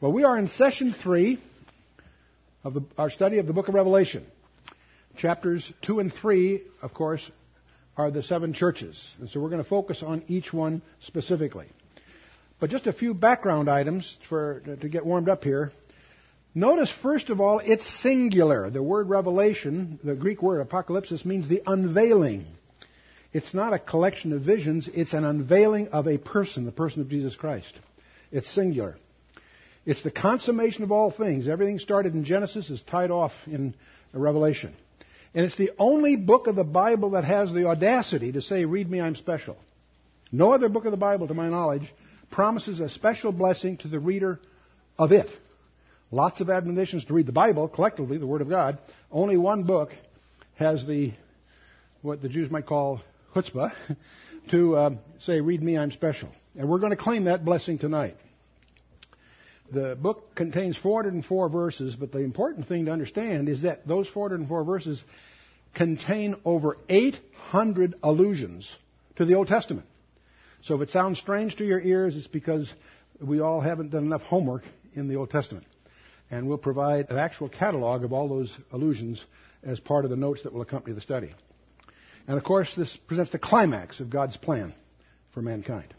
Well, we are in session three of the, our study of the book of Revelation. Chapters two and three, of course, are the seven churches. And so we're going to focus on each one specifically. But just a few background items for, to get warmed up here. Notice, first of all, it's singular. The word revelation, the Greek word apocalypsis, means the unveiling. It's not a collection of visions, it's an unveiling of a person, the person of Jesus Christ. It's singular. It's the consummation of all things. Everything started in Genesis is tied off in Revelation. And it's the only book of the Bible that has the audacity to say, Read me, I'm special. No other book of the Bible, to my knowledge, promises a special blessing to the reader of it. Lots of admonitions to read the Bible, collectively, the Word of God. Only one book has the, what the Jews might call chutzpah, to uh, say, Read me, I'm special. And we're going to claim that blessing tonight. The book contains 404 verses, but the important thing to understand is that those 404 verses contain over 800 allusions to the Old Testament. So if it sounds strange to your ears, it's because we all haven't done enough homework in the Old Testament. And we'll provide an actual catalog of all those allusions as part of the notes that will accompany the study. And of course, this presents the climax of God's plan for mankind.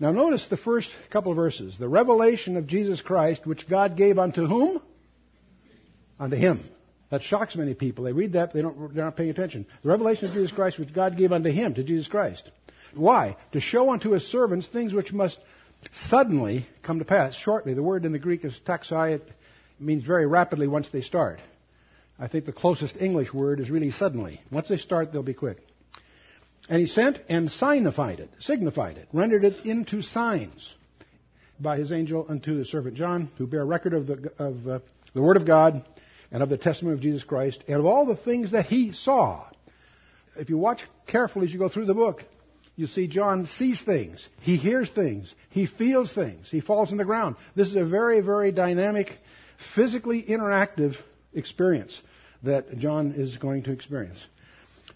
Now notice the first couple of verses. The revelation of Jesus Christ, which God gave unto whom? Unto him. That shocks many people. They read that, they don't, they're not paying attention. The revelation of Jesus Christ, which God gave unto him, to Jesus Christ. Why? To show unto his servants things which must suddenly come to pass, shortly. The word in the Greek is taxai. It means very rapidly once they start. I think the closest English word is really suddenly. Once they start, they'll be quick. And he sent and signified it, signified it, rendered it into signs by his angel unto the servant John, who bear record of the, of, uh, the word of God and of the testimony of Jesus Christ and of all the things that he saw. If you watch carefully as you go through the book, you see John sees things, he hears things, he feels things, he falls on the ground. This is a very, very dynamic, physically interactive experience that John is going to experience.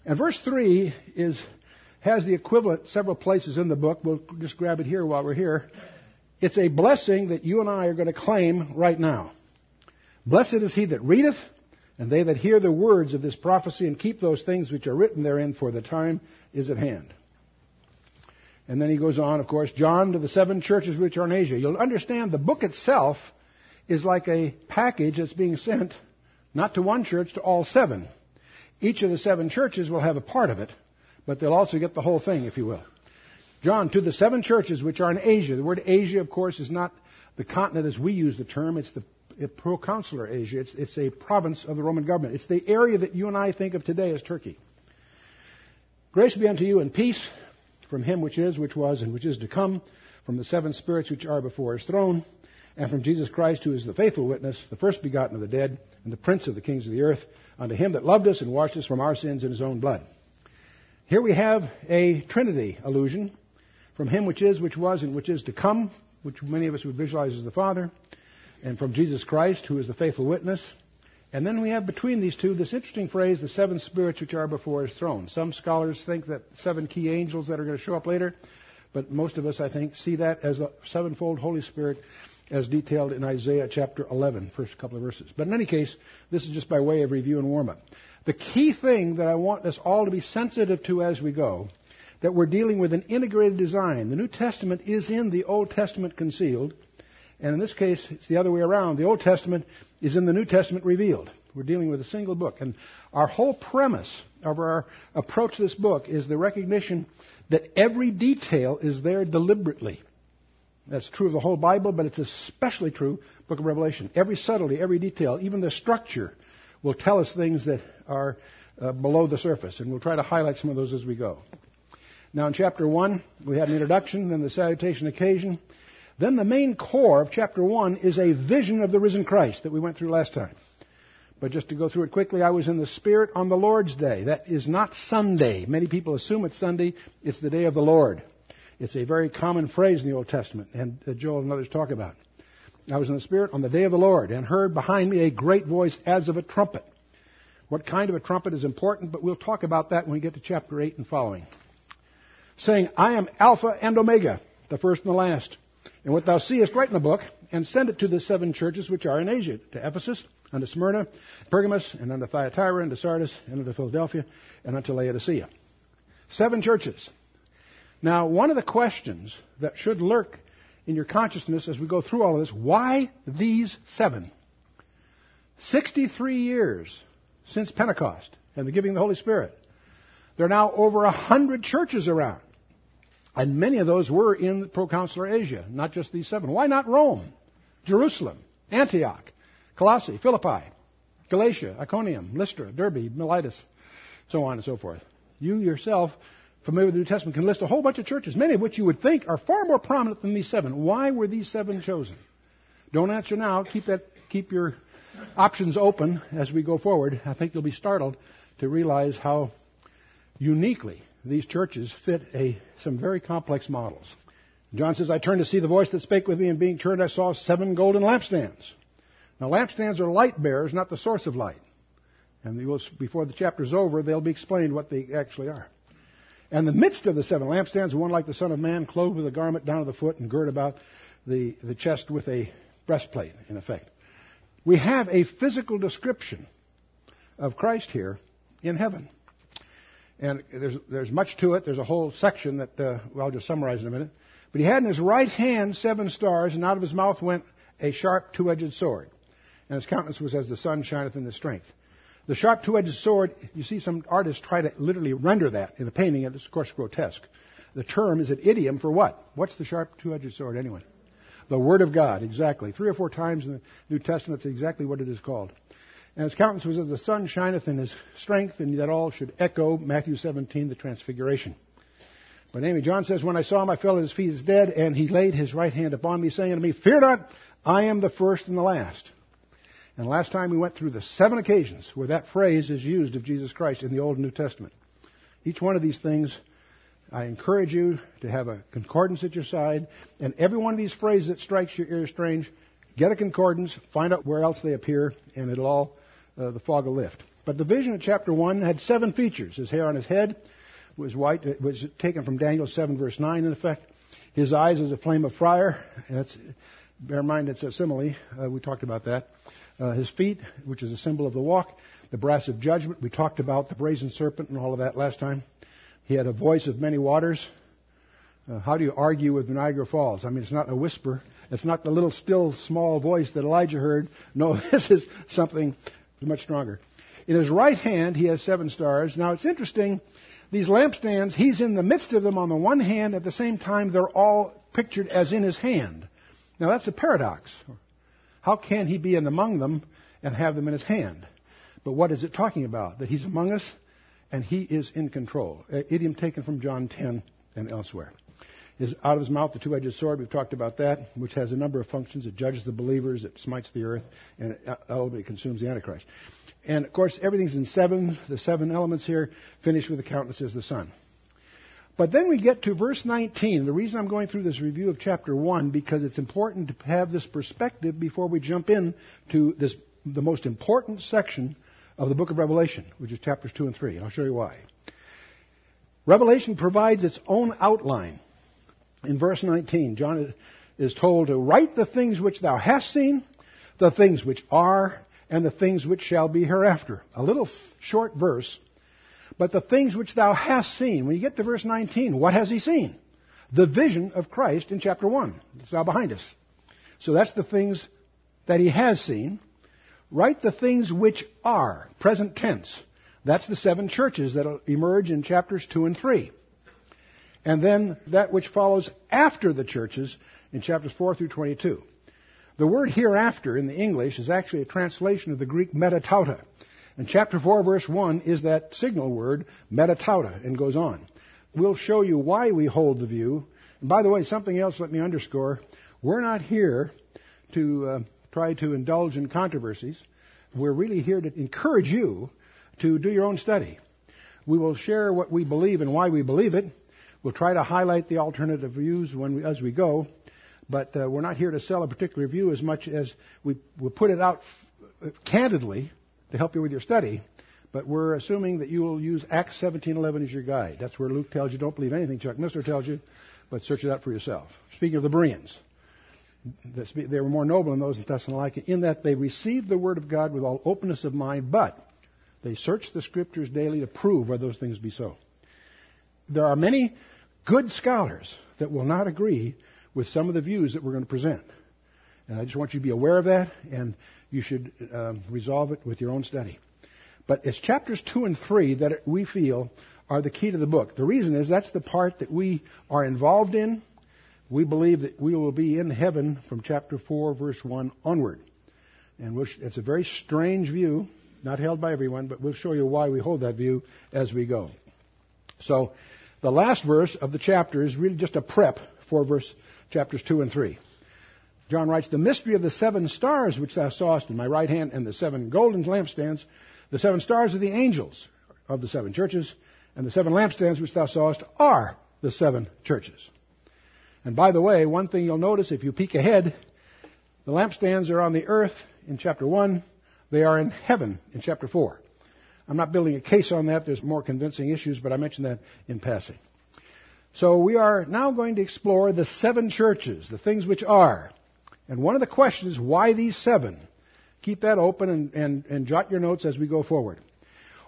And verse 3 is has the equivalent several places in the book. We'll just grab it here while we're here. It's a blessing that you and I are going to claim right now. Blessed is he that readeth, and they that hear the words of this prophecy and keep those things which are written therein, for the time is at hand. And then he goes on, of course, John to the seven churches which are in Asia. You'll understand the book itself is like a package that's being sent not to one church, to all seven. Each of the seven churches will have a part of it, but they'll also get the whole thing, if you will. John, to the seven churches which are in Asia. The word Asia, of course, is not the continent as we use the term. It's the proconsular Asia. It's, it's a province of the Roman government. It's the area that you and I think of today as Turkey. Grace be unto you and peace from him which is, which was, and which is to come, from the seven spirits which are before his throne, and from Jesus Christ, who is the faithful witness, the first begotten of the dead, and the prince of the kings of the earth, unto him that loved us and washed us from our sins in his own blood here we have a Trinity allusion from Him which is, which was, and which is to come, which many of us would visualize as the Father, and from Jesus Christ, who is the faithful witness. And then we have between these two this interesting phrase, the seven spirits which are before His throne. Some scholars think that seven key angels that are going to show up later, but most of us, I think, see that as the sevenfold Holy Spirit as detailed in Isaiah chapter 11, first couple of verses. But in any case, this is just by way of review and warm up. The key thing that I want us all to be sensitive to as we go, that we're dealing with an integrated design. The New Testament is in the Old Testament concealed, and in this case, it's the other way around. The Old Testament is in the New Testament revealed. We're dealing with a single book. And our whole premise of our approach to this book is the recognition that every detail is there deliberately. That's true of the whole Bible, but it's especially true book of Revelation. Every subtlety, every detail, even the structure will tell us things that are uh, below the surface, and we'll try to highlight some of those as we go. Now, in chapter 1, we had an introduction, then the salutation occasion. Then the main core of chapter 1 is a vision of the risen Christ that we went through last time. But just to go through it quickly, I was in the Spirit on the Lord's Day. That is not Sunday. Many people assume it's Sunday. It's the day of the Lord. It's a very common phrase in the Old Testament, and uh, Joel and others talk about. I was in the Spirit on the day of the Lord and heard behind me a great voice as of a trumpet. What kind of a trumpet is important, but we'll talk about that when we get to chapter 8 and following. Saying, I am Alpha and Omega, the first and the last, And what thou seest, write in the book, and send it to the seven churches which are in Asia, to Ephesus, unto Smyrna, Pergamos, and unto Thyatira, and to Sardis, and unto Philadelphia, and unto Laodicea. Seven churches. Now, one of the questions that should lurk in your consciousness as we go through all of this, why these seven? 63 years since Pentecost and the giving of the Holy Spirit. There are now over a hundred churches around. And many of those were in proconsular Asia, not just these seven. Why not Rome, Jerusalem, Antioch, Colossae, Philippi, Galatia, Iconium, Lystra, Derbe, Miletus, so on and so forth. You yourself, familiar with the New Testament, can list a whole bunch of churches, many of which you would think are far more prominent than these seven. Why were these seven chosen? Don't answer now. Keep that, keep your options open as we go forward. I think you'll be startled to realize how uniquely these churches fit a, some very complex models. John says, I turned to see the voice that spake with me, and being turned, I saw seven golden lampstands. Now, lampstands are light bearers, not the source of light. And before the chapter's over, they'll be explained what they actually are. And the midst of the seven lampstands, one like the Son of Man, clothed with a garment down to the foot and girt about the, the chest with a breastplate, in effect. We have a physical description of Christ here in heaven. And there's, there's much to it. There's a whole section that uh, well, I'll just summarize in a minute. But he had in his right hand seven stars, and out of his mouth went a sharp two-edged sword. And his countenance was as the sun shineth in the strength. The sharp two-edged sword, you see some artists try to literally render that in a painting, and it's of course grotesque. The term is an idiom for what? What's the sharp two-edged sword anyway? The Word of God, exactly. Three or four times in the New Testament, that's exactly what it is called. And his countenance was as the sun shineth in his strength, and that all should echo Matthew 17, the transfiguration. But anyway, John says, When I saw him, I fell at his feet as dead, and he laid his right hand upon me, saying to me, Fear not, I am the first and the last. And last time we went through the seven occasions where that phrase is used of Jesus Christ in the Old and New Testament. Each one of these things, I encourage you to have a concordance at your side, and every one of these phrases that strikes your ear strange, get a concordance, find out where else they appear, and it'll all uh, the fog will lift. But the vision of chapter 1 had seven features. His hair on his head was white. It was taken from Daniel 7, verse 9, in effect. His eyes as a flame of fire. That's, bear in mind, it's a simile. Uh, we talked about that. Uh, his feet, which is a symbol of the walk. The brass of judgment. We talked about the brazen serpent and all of that last time. He had a voice of many waters. Uh, how do you argue with Niagara Falls? I mean, it's not a whisper. It's not the little still small voice that Elijah heard. No, this is something much stronger. In his right hand, he has seven stars. Now, it's interesting. These lampstands, he's in the midst of them on the one hand. At the same time, they're all pictured as in his hand. Now, that's a paradox. How can he be in among them and have them in his hand? But what is it talking about? That he's among us and he is in control. Uh, idiom taken from John 10 and elsewhere. Is out of his mouth the two-edged sword. We've talked about that, which has a number of functions. It judges the believers, it smites the earth, and it ultimately consumes the Antichrist. And of course, everything's in seven. The seven elements here finish with the countenance as the sun. But then we get to verse 19. The reason I'm going through this review of chapter 1 because it's important to have this perspective before we jump in to this, the most important section of the book of Revelation, which is chapters 2 and 3. And I'll show you why. Revelation provides its own outline in verse 19, John is told to write the things which thou hast seen, the things which are, and the things which shall be hereafter. A little short verse, but the things which thou hast seen. When you get to verse 19, what has he seen? The vision of Christ in chapter 1. It's now behind us. So that's the things that he has seen. Write the things which are, present tense. That's the seven churches that emerge in chapters 2 and 3 and then that which follows after the churches in chapters 4 through 22. The word hereafter in the English is actually a translation of the Greek metatauta. And chapter 4 verse 1 is that signal word, metatauta, and goes on. We'll show you why we hold the view. And by the way, something else let me underscore. We're not here to uh, try to indulge in controversies. We're really here to encourage you to do your own study. We will share what we believe and why we believe it. We'll try to highlight the alternative views we, as we go, but uh, we're not here to sell a particular view as much as we, we put it out f- candidly to help you with your study. But we're assuming that you will use Acts 17:11 as your guide. That's where Luke tells you don't believe anything Chuck Missler tells you, but search it out for yourself. Speaking of the Bereans, They were more noble than those in Thessalonica in that they received the word of God with all openness of mind, but they searched the scriptures daily to prove whether those things be so. There are many good scholars that will not agree with some of the views that we're going to present. And I just want you to be aware of that, and you should um, resolve it with your own study. But it's chapters 2 and 3 that we feel are the key to the book. The reason is that's the part that we are involved in. We believe that we will be in heaven from chapter 4, verse 1 onward. And we'll, it's a very strange view, not held by everyone, but we'll show you why we hold that view as we go. So, the last verse of the chapter is really just a prep for verse chapters 2 and 3. John writes, The mystery of the seven stars which thou sawest in my right hand, and the seven golden lampstands, the seven stars are the angels of the seven churches, and the seven lampstands which thou sawest are the seven churches. And by the way, one thing you'll notice if you peek ahead, the lampstands are on the earth in chapter 1, they are in heaven in chapter 4. I'm not building a case on that, there's more convincing issues, but I mentioned that in passing. So we are now going to explore the seven churches, the things which are. And one of the questions is why these seven? Keep that open and, and, and jot your notes as we go forward.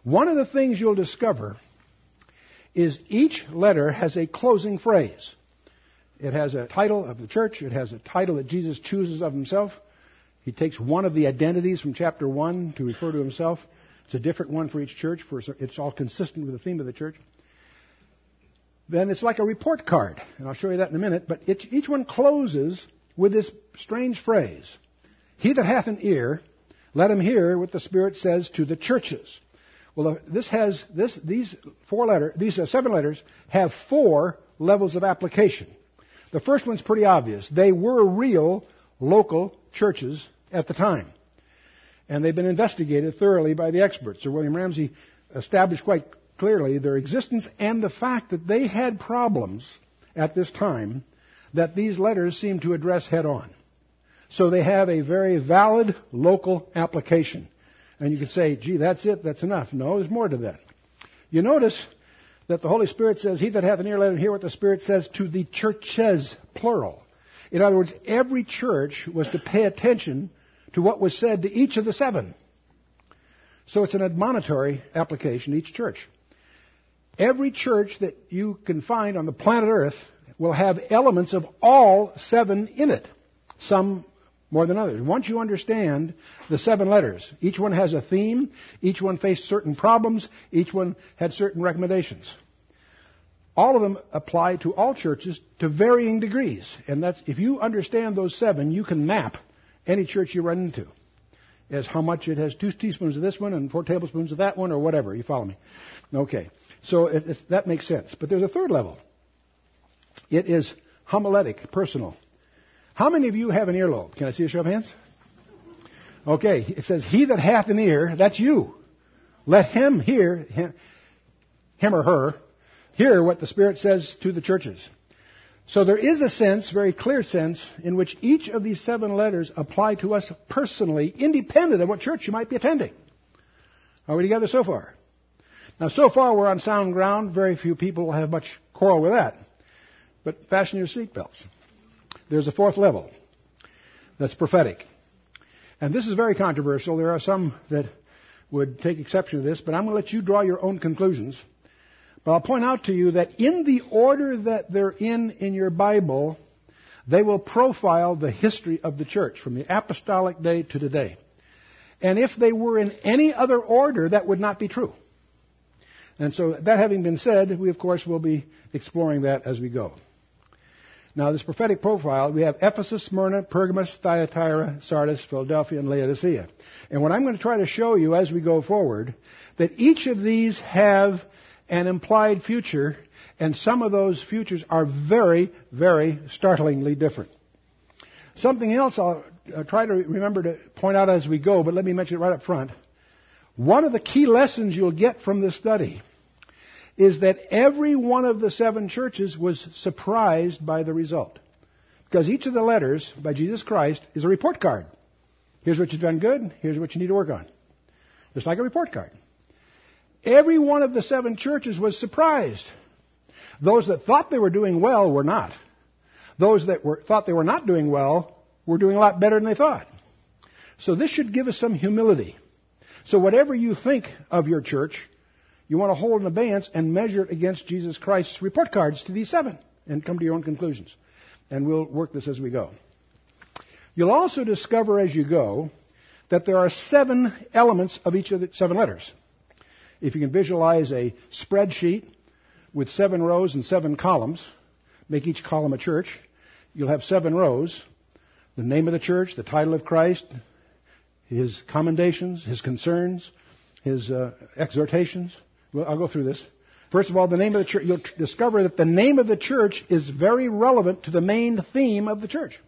One of the things you'll discover is each letter has a closing phrase. It has a title of the church. It has a title that Jesus chooses of himself. He takes one of the identities from chapter 1 to refer to himself. It's a different one for each church. For it's all consistent with the theme of the church. Then it's like a report card, and I'll show you that in a minute. But each one closes with this strange phrase: "He that hath an ear, let him hear what the Spirit says to the churches." Well, this has this these four letter these uh, seven letters have four levels of application. The first one's pretty obvious. They were real local churches at the time. And they've been investigated thoroughly by the experts. Sir William Ramsay established quite clearly their existence and the fact that they had problems at this time that these letters seem to address head on. So they have a very valid local application. And you can say, gee, that's it, that's enough. No, there's more to that. You notice that the Holy Spirit says, He that hath an ear, let him hear what the Spirit says to the churches, plural. In other words, every church was to pay attention to what was said to each of the seven. So it's an admonitory application to each church. Every church that you can find on the planet Earth will have elements of all seven in it. Some more than others. Once you understand the seven letters, each one has a theme, each one faced certain problems, each one had certain recommendations. All of them apply to all churches to varying degrees. And that's, if you understand those seven, you can map any church you run into as how much it has two teaspoons of this one and four tablespoons of that one or whatever. You follow me? Okay. So it, that makes sense. But there's a third level. It is homiletic, personal. How many of you have an earlobe? Can I see a show of hands? Okay, it says, He that hath an ear, that's you. Let him hear, him, him or her, hear what the Spirit says to the churches. So there is a sense, very clear sense, in which each of these seven letters apply to us personally, independent of what church you might be attending. Are we together so far? Now, so far we're on sound ground. Very few people will have much quarrel with that. But fasten your seatbelts. There's a fourth level that's prophetic. And this is very controversial. There are some that would take exception to this, but I'm going to let you draw your own conclusions. But I'll point out to you that in the order that they're in in your Bible, they will profile the history of the church from the apostolic day to today. And if they were in any other order, that would not be true. And so, that having been said, we of course will be exploring that as we go. Now, this prophetic profile, we have Ephesus, Smyrna, Pergamos, Thyatira, Sardis, Philadelphia, and Laodicea. And what I'm going to try to show you as we go forward, that each of these have an implied future, and some of those futures are very, very startlingly different. Something else I'll uh, try to remember to point out as we go, but let me mention it right up front. One of the key lessons you'll get from this study is that every one of the seven churches was surprised by the result. Because each of the letters by Jesus Christ is a report card. Here's what you've done good, here's what you need to work on. Just like a report card. Every one of the seven churches was surprised. Those that thought they were doing well were not. Those that were, thought they were not doing well were doing a lot better than they thought. So this should give us some humility. So whatever you think of your church, you want to hold in abeyance and measure it against Jesus Christ's report cards to these seven and come to your own conclusions. And we'll work this as we go. You'll also discover as you go that there are seven elements of each of the seven letters. If you can visualize a spreadsheet with seven rows and seven columns, make each column a church, you'll have seven rows. The name of the church, the title of Christ, his commendations, his concerns, his uh, exhortations. I'll go through this. First of all, the name of the church, you'll discover that the name of the church is very relevant to the main theme of the church.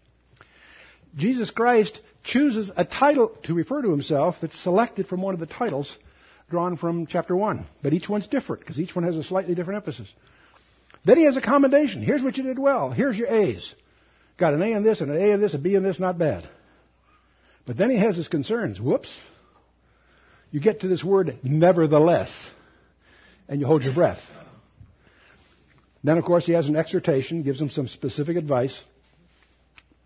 Jesus Christ chooses a title to refer to himself that's selected from one of the titles drawn from chapter 1. But each one's different because each one has a slightly different emphasis. Then he has a commendation. Here's what you did well. Here's your A's. Got an A in this and an A in this, a B in this, not bad. But then he has his concerns. Whoops. You get to this word, nevertheless, and you hold your breath. Then, of course, he has an exhortation, gives them some specific advice.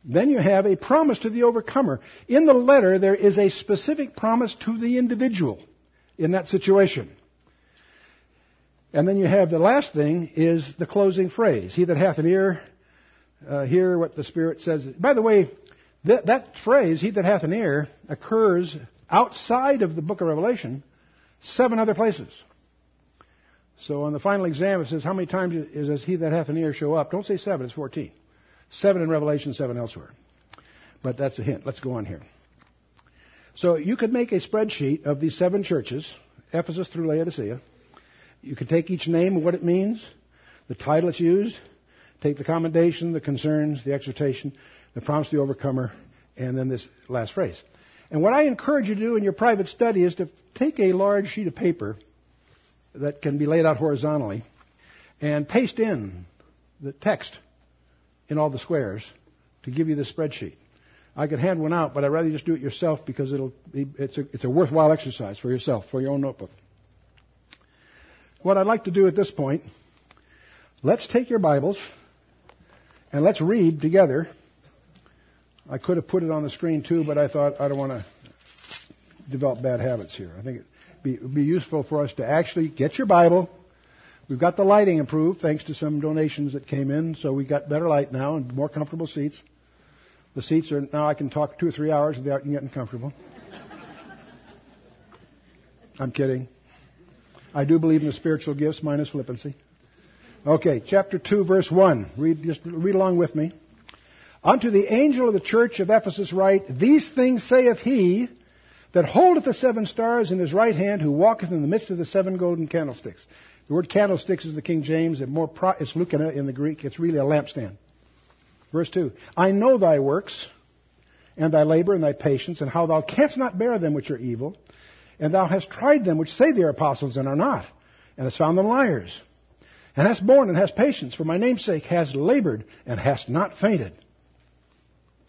Then you have a promise to the overcomer. In the letter, there is a specific promise to the individual in that situation. And then you have the last thing is the closing phrase. He that hath an ear, uh, hear what the Spirit says. By the way, that phrase, he that hath an ear, occurs outside of the book of Revelation seven other places. So on the final exam, it says, how many times does he that hath an ear show up? Don't say seven, it's 14. Seven in Revelation, seven elsewhere. But that's a hint. Let's go on here. So you could make a spreadsheet of these seven churches, Ephesus through Laodicea. You could take each name and what it means, the title it's used, take the commendation, the concerns, the exhortation, the promise to the overcomer, and then this last phrase. And what I encourage you to do in your private study is to take a large sheet of paper that can be laid out horizontally and paste in the text in all the squares to give you the spreadsheet. I could hand one out, but I'd rather just do it yourself because it'll be, it's, a, it's a worthwhile exercise for yourself, for your own notebook. What I'd like to do at this point, let's take your Bibles and let's read together. I could have put it on the screen too, but I thought I don't want to develop bad habits here. I think it would be useful for us to actually get your Bible, We've got the lighting improved thanks to some donations that came in, so we got better light now and more comfortable seats. The seats are now I can talk two or three hours without getting comfortable. I'm kidding. I do believe in the spiritual gifts minus flippancy. Okay, chapter 2, verse 1. Read, just read along with me. Unto the angel of the church of Ephesus write, These things saith he that holdeth the seven stars in his right hand, who walketh in the midst of the seven golden candlesticks. The word candlesticks is the King James, and more pro- it's lukana in the Greek. It's really a lampstand. Verse 2. I know thy works, and thy labor, and thy patience, and how thou canst not bear them which are evil, and thou hast tried them which say they are apostles and are not, and hast found them liars, and hast borne and hast patience for my name's sake, hast labored and hast not fainted.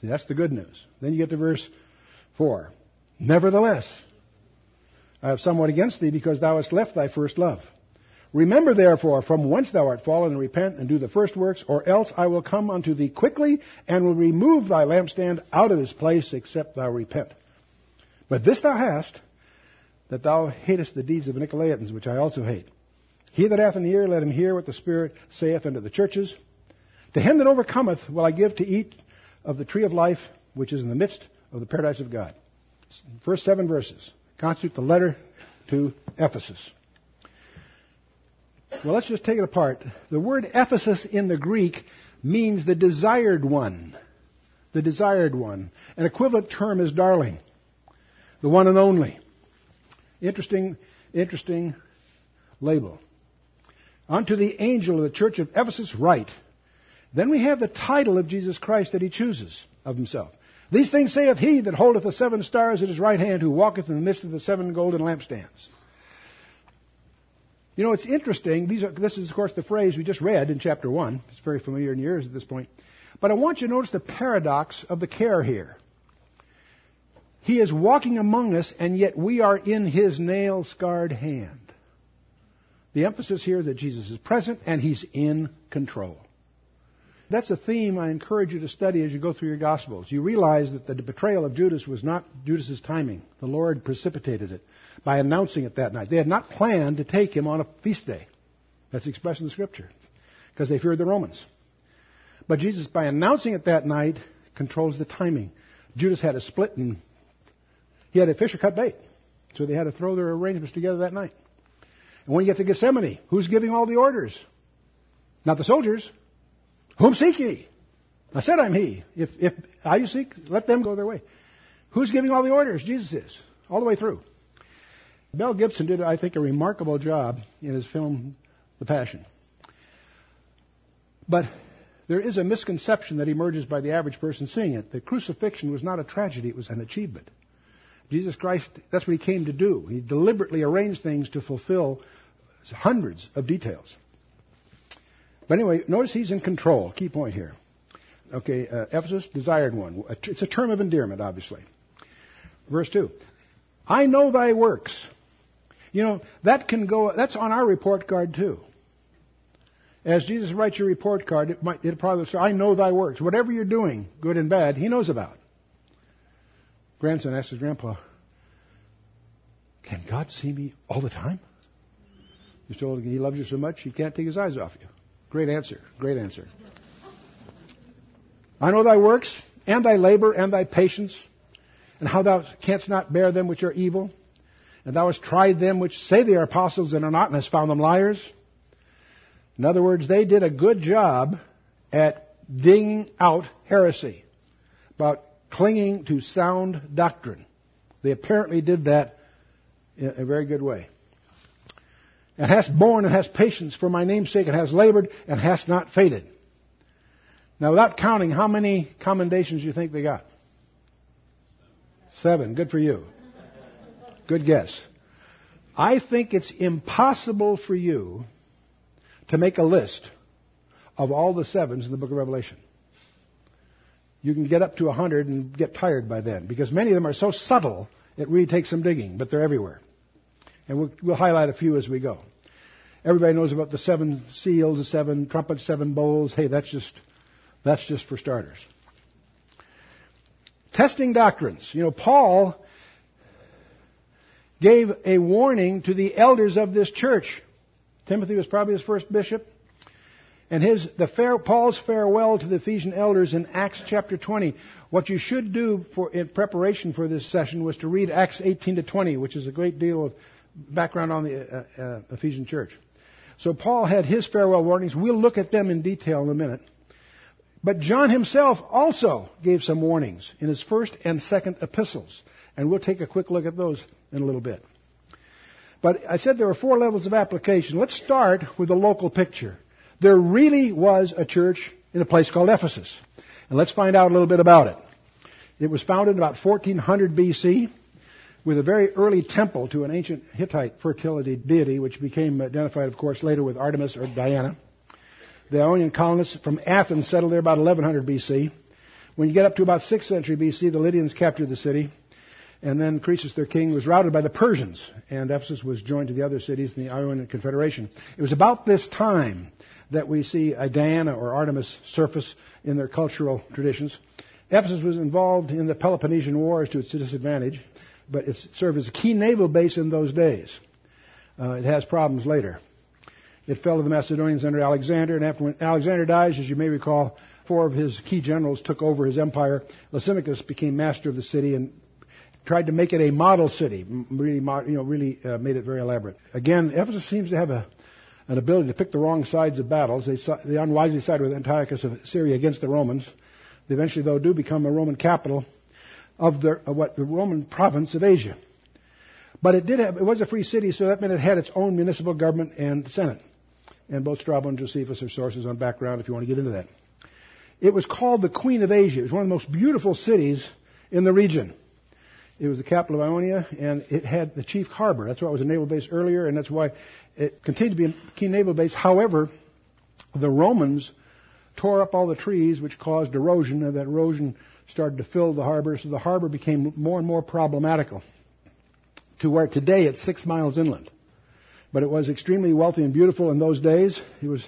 See, that's the good news. Then you get to verse 4. Nevertheless, I have somewhat against thee because thou hast left thy first love. Remember therefore from whence thou art fallen and repent and do the first works, or else I will come unto thee quickly and will remove thy lampstand out of his place except thou repent. But this thou hast, that thou hatest the deeds of the Nicolaitans, which I also hate. He that hath an ear, let him hear what the Spirit saith unto the churches. To him that overcometh will I give to eat of the tree of life, which is in the midst of the paradise of God. First seven verses constitute the letter to Ephesus. Well, let's just take it apart. The word Ephesus in the Greek means the desired one. The desired one. An equivalent term is darling. The one and only. Interesting, interesting label. Unto the angel of the church of Ephesus write. Then we have the title of Jesus Christ that he chooses of himself. These things saith he that holdeth the seven stars at his right hand, who walketh in the midst of the seven golden lampstands. You know, it's interesting. Are, this is, of course, the phrase we just read in chapter 1. It's very familiar in your ears at this point. But I want you to notice the paradox of the care here. He is walking among us, and yet we are in his nail scarred hand. The emphasis here is that Jesus is present and he's in control. That's a theme I encourage you to study as you go through your Gospels. You realize that the betrayal of Judas was not Judas's timing. The Lord precipitated it by announcing it that night. They had not planned to take him on a feast day. That's expressed in the Scripture because they feared the Romans. But Jesus, by announcing it that night, controls the timing. Judas had a split and he had a fish or cut bait. So they had to throw their arrangements together that night. And when you get to Gethsemane, who's giving all the orders? Not the soldiers. Whom seek ye? I said I'm he. If, if I you seek, let them go their way. Who's giving all the orders? Jesus is. All the way through. Mel Gibson did, I think, a remarkable job in his film, The Passion. But there is a misconception that emerges by the average person seeing it. The crucifixion was not a tragedy, it was an achievement. Jesus Christ, that's what he came to do. He deliberately arranged things to fulfill hundreds of details. But anyway, notice he's in control. Key point here. Okay, uh, Ephesus, desired one. It's a term of endearment, obviously. Verse 2. I know thy works. You know, that can go, that's on our report card too. As Jesus writes your report card, it might, it'll probably say, I know thy works. Whatever you're doing, good and bad, he knows about. Grandson asked his grandpa, Can God see me all the time? He's told he loves you so much he can't take his eyes off you. Great answer. Great answer. I know thy works, and thy labor, and thy patience, and how thou canst not bear them which are evil, and thou hast tried them which say they are apostles and are not, and hast found them liars. In other words, they did a good job at digging out heresy, about clinging to sound doctrine. They apparently did that in a very good way. And hast borne and hast patience for my name's sake, and has labored and hast not faded. Now, without counting, how many commendations you think they got? Seven. Good for you. Good guess. I think it's impossible for you to make a list of all the sevens in the book of Revelation. You can get up to a hundred and get tired by then because many of them are so subtle it really takes some digging, but they're everywhere. And we'll, we'll highlight a few as we go. Everybody knows about the seven seals, the seven trumpets, seven bowls. Hey, that's just that's just for starters. Testing doctrines. You know, Paul gave a warning to the elders of this church Timothy was probably his first bishop. And his, the fair, Paul's farewell to the Ephesian elders in Acts chapter 20. What you should do for, in preparation for this session was to read Acts 18 to 20, which is a great deal of background on the uh, uh, Ephesian church. So Paul had his farewell warnings. We'll look at them in detail in a minute. But John himself also gave some warnings in his first and second epistles. And we'll take a quick look at those in a little bit. But I said there were four levels of application. Let's start with the local picture. There really was a church in a place called Ephesus. And let's find out a little bit about it. It was founded in about 1400 BC with a very early temple to an ancient Hittite fertility deity, which became identified, of course, later with Artemis or Diana. The Ionian colonists from Athens settled there about 1100 BC. When you get up to about 6th century BC, the Lydians captured the city. And then Croesus, their king, was routed by the Persians, and Ephesus was joined to the other cities in the Ionian Confederation. It was about this time that we see a Diana or Artemis surface in their cultural traditions. Ephesus was involved in the Peloponnesian Wars to its disadvantage, but it served as a key naval base in those days. Uh, it has problems later. It fell to the Macedonians under Alexander, and after when Alexander dies, as you may recall, four of his key generals took over his empire. Lysimachus became master of the city, and tried to make it a model city, really, you know, really uh, made it very elaborate. Again, Ephesus seems to have a, an ability to pick the wrong sides of battles. They, they unwisely sided with Antiochus of Syria against the Romans. They eventually, though, do become a Roman capital of, the, of what the Roman province of Asia. But it did have, it was a free city, so that meant it had its own municipal government and senate. And both Strabo and Josephus are sources on background if you want to get into that. It was called the Queen of Asia. It was one of the most beautiful cities in the region. It was the capital of Ionia, and it had the chief harbor. That's why it was a naval base earlier, and that's why it continued to be a key naval base. However, the Romans tore up all the trees, which caused erosion, and that erosion started to fill the harbor, so the harbor became more and more problematical to where today it's six miles inland. But it was extremely wealthy and beautiful in those days. It was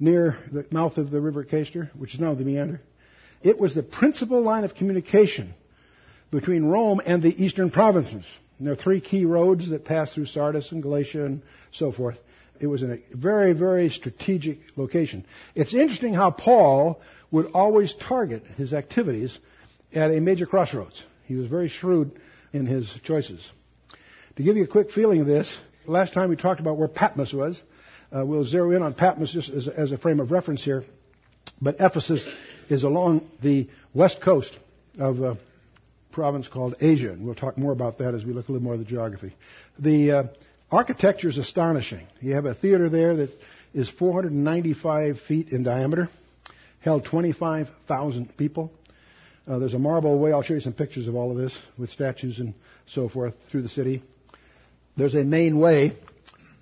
near the mouth of the River Cayster, which is now the Meander. It was the principal line of communication between Rome and the eastern provinces. And there are three key roads that pass through Sardis and Galatia and so forth. It was in a very, very strategic location. It's interesting how Paul would always target his activities at a major crossroads. He was very shrewd in his choices. To give you a quick feeling of this, last time we talked about where Patmos was. Uh, we'll zero in on Patmos just as, as a frame of reference here. But Ephesus is along the west coast of a province called Asia, and we'll talk more about that as we look a little more at the geography. The uh, architecture is astonishing. You have a theater there that is 495 feet in diameter, held 25,000 people. Uh, there's a marble way. I'll show you some pictures of all of this with statues and so forth through the city. There's a main way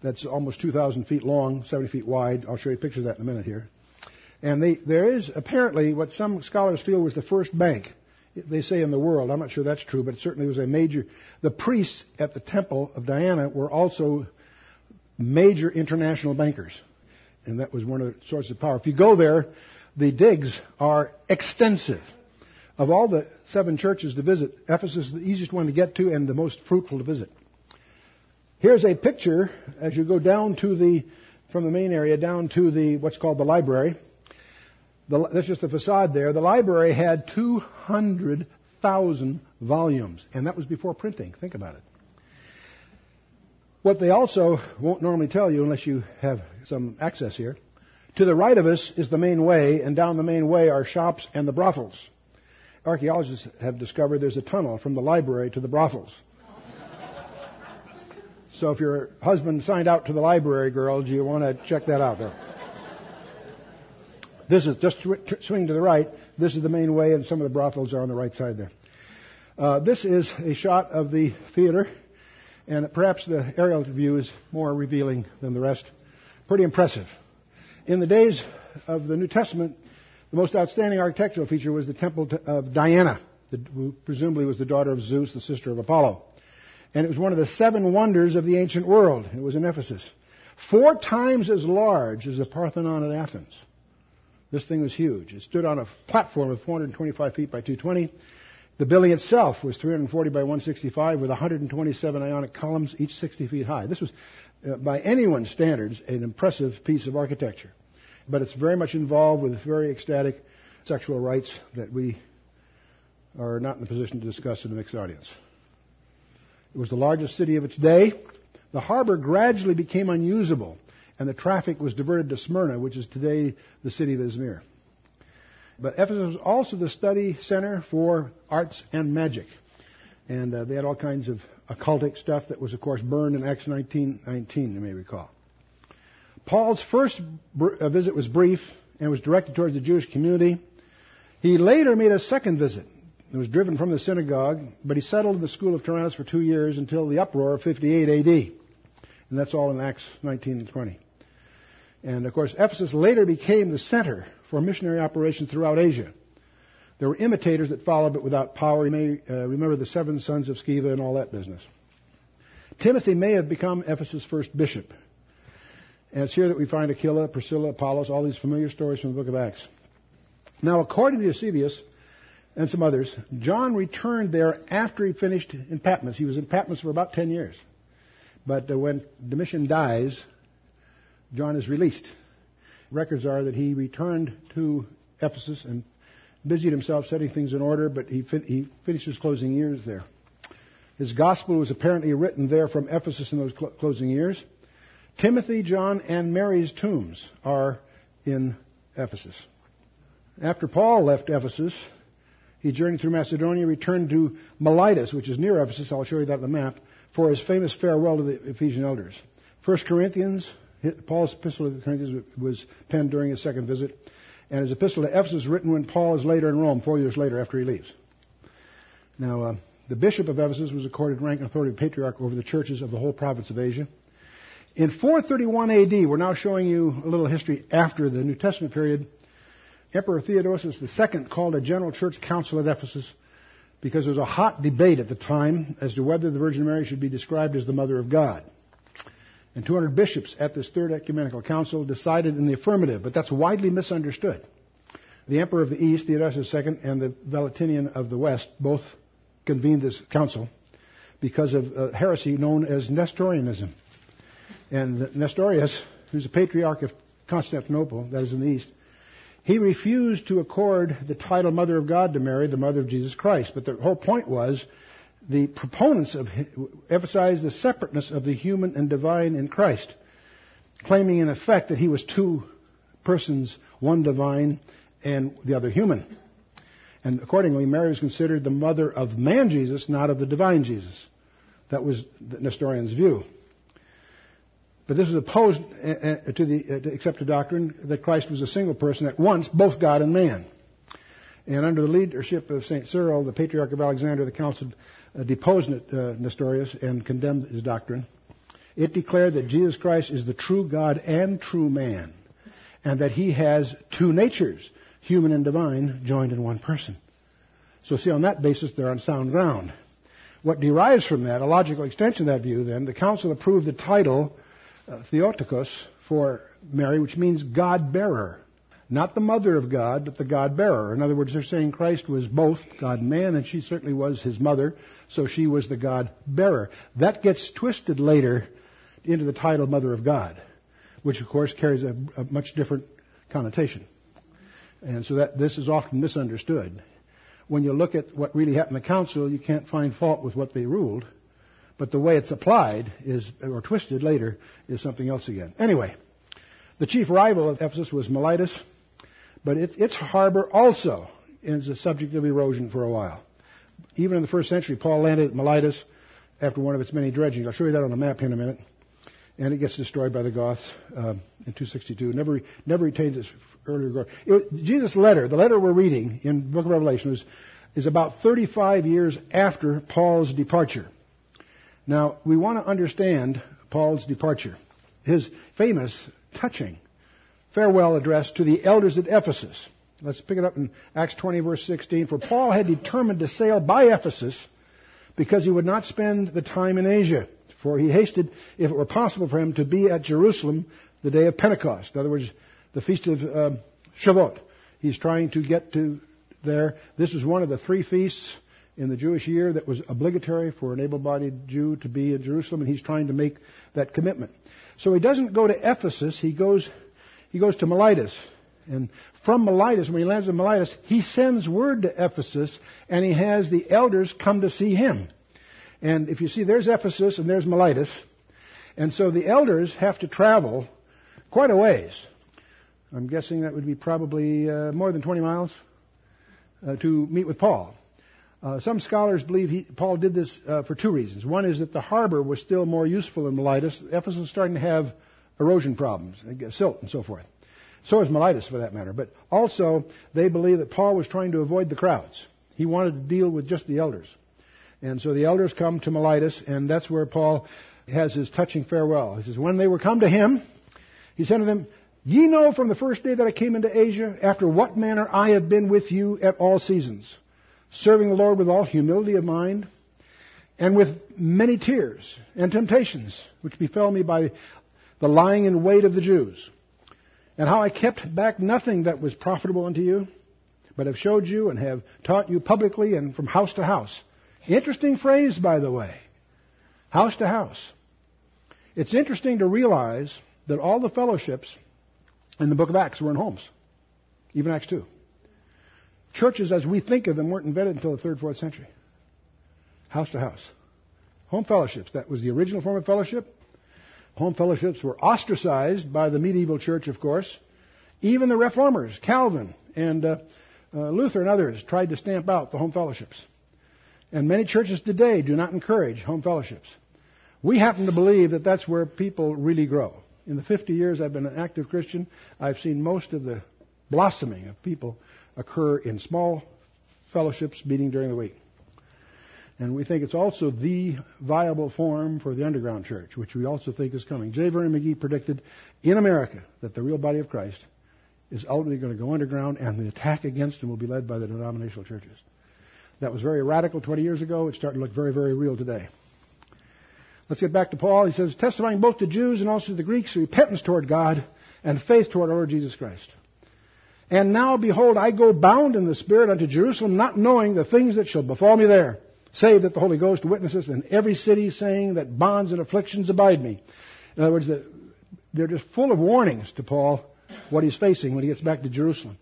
that's almost 2,000 feet long, 70 feet wide. I'll show you pictures of that in a minute here. And they, there is apparently what some scholars feel was the first bank. They say in the world. I'm not sure that's true, but it certainly was a major. The priests at the temple of Diana were also major international bankers. And that was one of the sources of power. If you go there, the digs are extensive. Of all the seven churches to visit, Ephesus is the easiest one to get to and the most fruitful to visit. Here's a picture as you go down to the, from the main area down to the, what's called the library. The, that's just the facade there. The library had 200,000 volumes, and that was before printing. Think about it. What they also won't normally tell you unless you have some access here. To the right of us is the main way, and down the main way are shops and the brothels archaeologists have discovered there's a tunnel from the library to the brothels. so if your husband signed out to the library, girls, do you want to check that out there. This is just swing to the right. This is the main way, and some of the brothels are on the right side there. Uh, this is a shot of the theater, and perhaps the aerial view is more revealing than the rest. Pretty impressive. In the days of the New Testament, the most outstanding architectural feature was the temple of Diana, who presumably was the daughter of Zeus, the sister of Apollo. And it was one of the seven wonders of the ancient world. It was in Ephesus. Four times as large as the Parthenon at Athens. This thing was huge. It stood on a platform of 425 feet by 220. The building itself was 340 by 165 with 127 ionic columns, each 60 feet high. This was, uh, by anyone's standards, an impressive piece of architecture but it's very much involved with very ecstatic sexual rites that we are not in a position to discuss in a mixed audience. It was the largest city of its day. The harbor gradually became unusable, and the traffic was diverted to Smyrna, which is today the city of Izmir. But Ephesus was also the study center for arts and magic. And uh, they had all kinds of occultic stuff that was, of course, burned in Acts 19:19, you may recall. Paul's first uh, visit was brief and was directed towards the Jewish community. He later made a second visit. He was driven from the synagogue, but he settled in the school of Tyrannus for two years until the uproar of 58 AD. And that's all in Acts 19 and 20. And of course, Ephesus later became the center for missionary operations throughout Asia. There were imitators that followed, but without power. You may uh, remember the seven sons of Sceva and all that business. Timothy may have become Ephesus' first bishop. And it's here that we find Aquila, Priscilla, Apollos, all these familiar stories from the book of Acts. Now, according to Eusebius and some others, John returned there after he finished in Patmos. He was in Patmos for about 10 years. But uh, when Domitian dies, John is released. Records are that he returned to Ephesus and busied himself setting things in order, but he, he finished his closing years there. His gospel was apparently written there from Ephesus in those cl- closing years. Timothy, John, and Mary's tombs are in Ephesus. After Paul left Ephesus, he journeyed through Macedonia, returned to Miletus, which is near Ephesus. I'll show you that on the map, for his famous farewell to the Ephesian elders. First Corinthians, Paul's epistle to the Corinthians was penned during his second visit, and his epistle to Ephesus written when Paul is later in Rome, four years later after he leaves. Now, uh, the bishop of Ephesus was accorded rank and authority of patriarch over the churches of the whole province of Asia. In 431 AD, we're now showing you a little history after the New Testament period. Emperor Theodosius II called a general church council at Ephesus because there was a hot debate at the time as to whether the Virgin Mary should be described as the Mother of God. And 200 bishops at this Third Ecumenical Council decided in the affirmative, but that's widely misunderstood. The Emperor of the East, Theodosius II, and the Valentinian of the West both convened this council because of a heresy known as Nestorianism. And Nestorius, who's a patriarch of Constantinople, that is in the East, he refused to accord the title Mother of God to Mary, the Mother of Jesus Christ. But the whole point was the proponents of emphasized the separateness of the human and divine in Christ, claiming in effect that he was two persons, one divine and the other human. And accordingly, Mary was considered the mother of man Jesus, not of the divine Jesus. That was the Nestorian's view. But this was opposed uh, uh, to the uh, accepted doctrine that Christ was a single person at once, both God and man. And under the leadership of St. Cyril, the Patriarch of Alexandria, the council deposed Nestorius and condemned his doctrine. It declared that Jesus Christ is the true God and true man, and that he has two natures, human and divine, joined in one person. So see, on that basis, they're on sound ground. What derives from that, a logical extension of that view, then, the council approved the title uh, Theotokos for Mary, which means God bearer. Not the mother of God, but the God bearer. In other words, they're saying Christ was both God and man, and she certainly was his mother, so she was the God bearer. That gets twisted later into the title Mother of God, which of course carries a, a much different connotation. And so that this is often misunderstood. When you look at what really happened in the council, you can't find fault with what they ruled but the way it's applied is, or twisted later, is something else again. Anyway, the chief rival of Ephesus was Miletus, but it, its harbor also is a subject of erosion for a while. Even in the first century, Paul landed at Miletus after one of its many dredgings. I'll show you that on a map here in a minute. And it gets destroyed by the Goths uh, in 262. Never, never retains its earlier glory. It, Jesus' letter, the letter we're reading in the book of Revelation, is, is about 35 years after Paul's departure. Now, we want to understand Paul's departure. His famous, touching farewell address to the elders at Ephesus. Let's pick it up in Acts 20, verse 16. For Paul had determined to sail by Ephesus because he would not spend the time in Asia. For he hasted, if it were possible for him, to be at Jerusalem the day of Pentecost. In other words, the feast of uh, Shavuot. He's trying to get to there. This is one of the three feasts in the Jewish year that was obligatory for an able bodied Jew to be in Jerusalem, and he's trying to make that commitment. So he doesn't go to Ephesus, he goes, he goes to Miletus. And from Miletus, when he lands in Miletus, he sends word to Ephesus, and he has the elders come to see him. And if you see, there's Ephesus and there's Miletus. And so the elders have to travel quite a ways. I'm guessing that would be probably uh, more than 20 miles uh, to meet with Paul. Uh, some scholars believe he, Paul did this uh, for two reasons. One is that the harbor was still more useful in Miletus. Ephesus was starting to have erosion problems, silt and so forth. So is Miletus, for that matter. But also, they believe that Paul was trying to avoid the crowds. He wanted to deal with just the elders. And so the elders come to Miletus, and that's where Paul has his touching farewell. He says, When they were come to him, he said to them, Ye know from the first day that I came into Asia, after what manner I have been with you at all seasons serving the Lord with all humility of mind, and with many tears and temptations, which befell me by the lying in wait of the Jews, and how I kept back nothing that was profitable unto you, but have showed you and have taught you publicly and from house to house. Interesting phrase, by the way. House to house. It's interesting to realize that all the fellowships in the book of Acts were in homes, even Acts 2. Churches, as we think of them, weren't invented until the third, fourth century. House to house. Home fellowships. That was the original form of fellowship. Home fellowships were ostracized by the medieval church, of course. Even the reformers, Calvin and uh, uh, Luther and others, tried to stamp out the home fellowships. And many churches today do not encourage home fellowships. We happen to believe that that's where people really grow. In the 50 years I've been an active Christian, I've seen most of the blossoming of people occur in small fellowships meeting during the week. And we think it's also the viable form for the underground church, which we also think is coming. J. Vernon McGee predicted in America that the real body of Christ is ultimately going to go underground and the attack against him will be led by the denominational churches. That was very radical 20 years ago. It's starting to look very, very real today. Let's get back to Paul. He says, testifying both to Jews and also to the Greeks repentance toward God and faith toward our Lord Jesus Christ. And now, behold, I go bound in the Spirit unto Jerusalem, not knowing the things that shall befall me there, save that the Holy Ghost witnesses in every city, saying that bonds and afflictions abide me. In other words, they're just full of warnings to Paul what he's facing when he gets back to Jerusalem.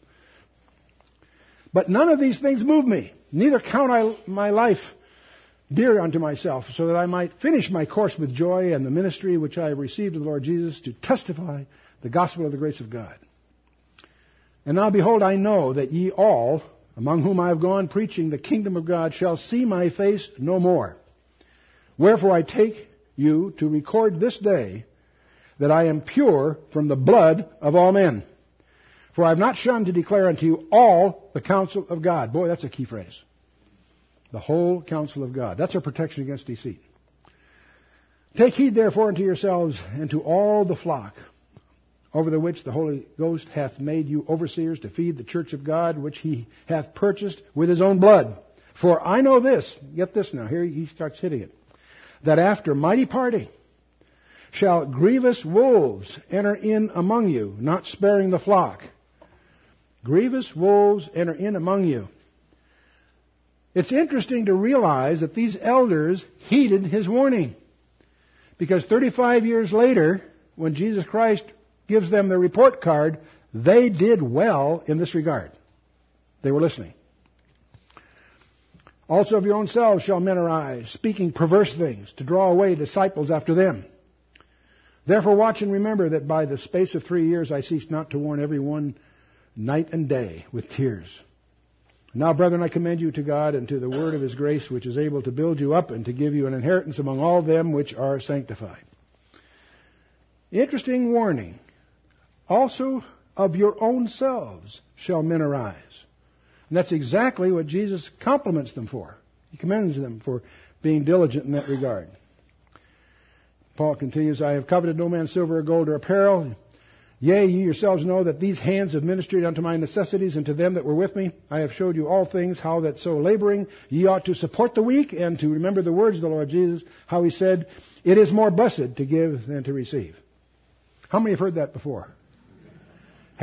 But none of these things move me, neither count I my life dear unto myself, so that I might finish my course with joy and the ministry which I have received of the Lord Jesus to testify the gospel of the grace of God. And now behold, I know that ye all, among whom I have gone preaching the kingdom of God, shall see my face no more. Wherefore I take you to record this day that I am pure from the blood of all men. For I have not shunned to declare unto you all the counsel of God. Boy, that's a key phrase. The whole counsel of God. That's our protection against deceit. Take heed therefore unto yourselves and to all the flock over the which the Holy Ghost hath made you overseers to feed the church of God, which he hath purchased with his own blood. For I know this, get this now, here he starts hitting it, that after mighty party shall grievous wolves enter in among you, not sparing the flock. Grievous wolves enter in among you. It's interesting to realize that these elders heeded his warning. Because 35 years later, when Jesus Christ gives them the report card, they did well in this regard. They were listening. Also of your own selves shall men arise, speaking perverse things, to draw away disciples after them. Therefore watch and remember that by the space of three years I ceased not to warn every one night and day with tears. Now, brethren, I commend you to God and to the word of his grace, which is able to build you up and to give you an inheritance among all them which are sanctified. Interesting warning. Also, of your own selves shall men arise. And that's exactly what Jesus compliments them for. He commends them for being diligent in that regard. Paul continues, I have coveted no man's silver or gold or apparel. Yea, ye yourselves know that these hands have ministered unto my necessities, and to them that were with me I have showed you all things, how that so laboring ye ought to support the weak, and to remember the words of the Lord Jesus, how he said, It is more blessed to give than to receive. How many have heard that before?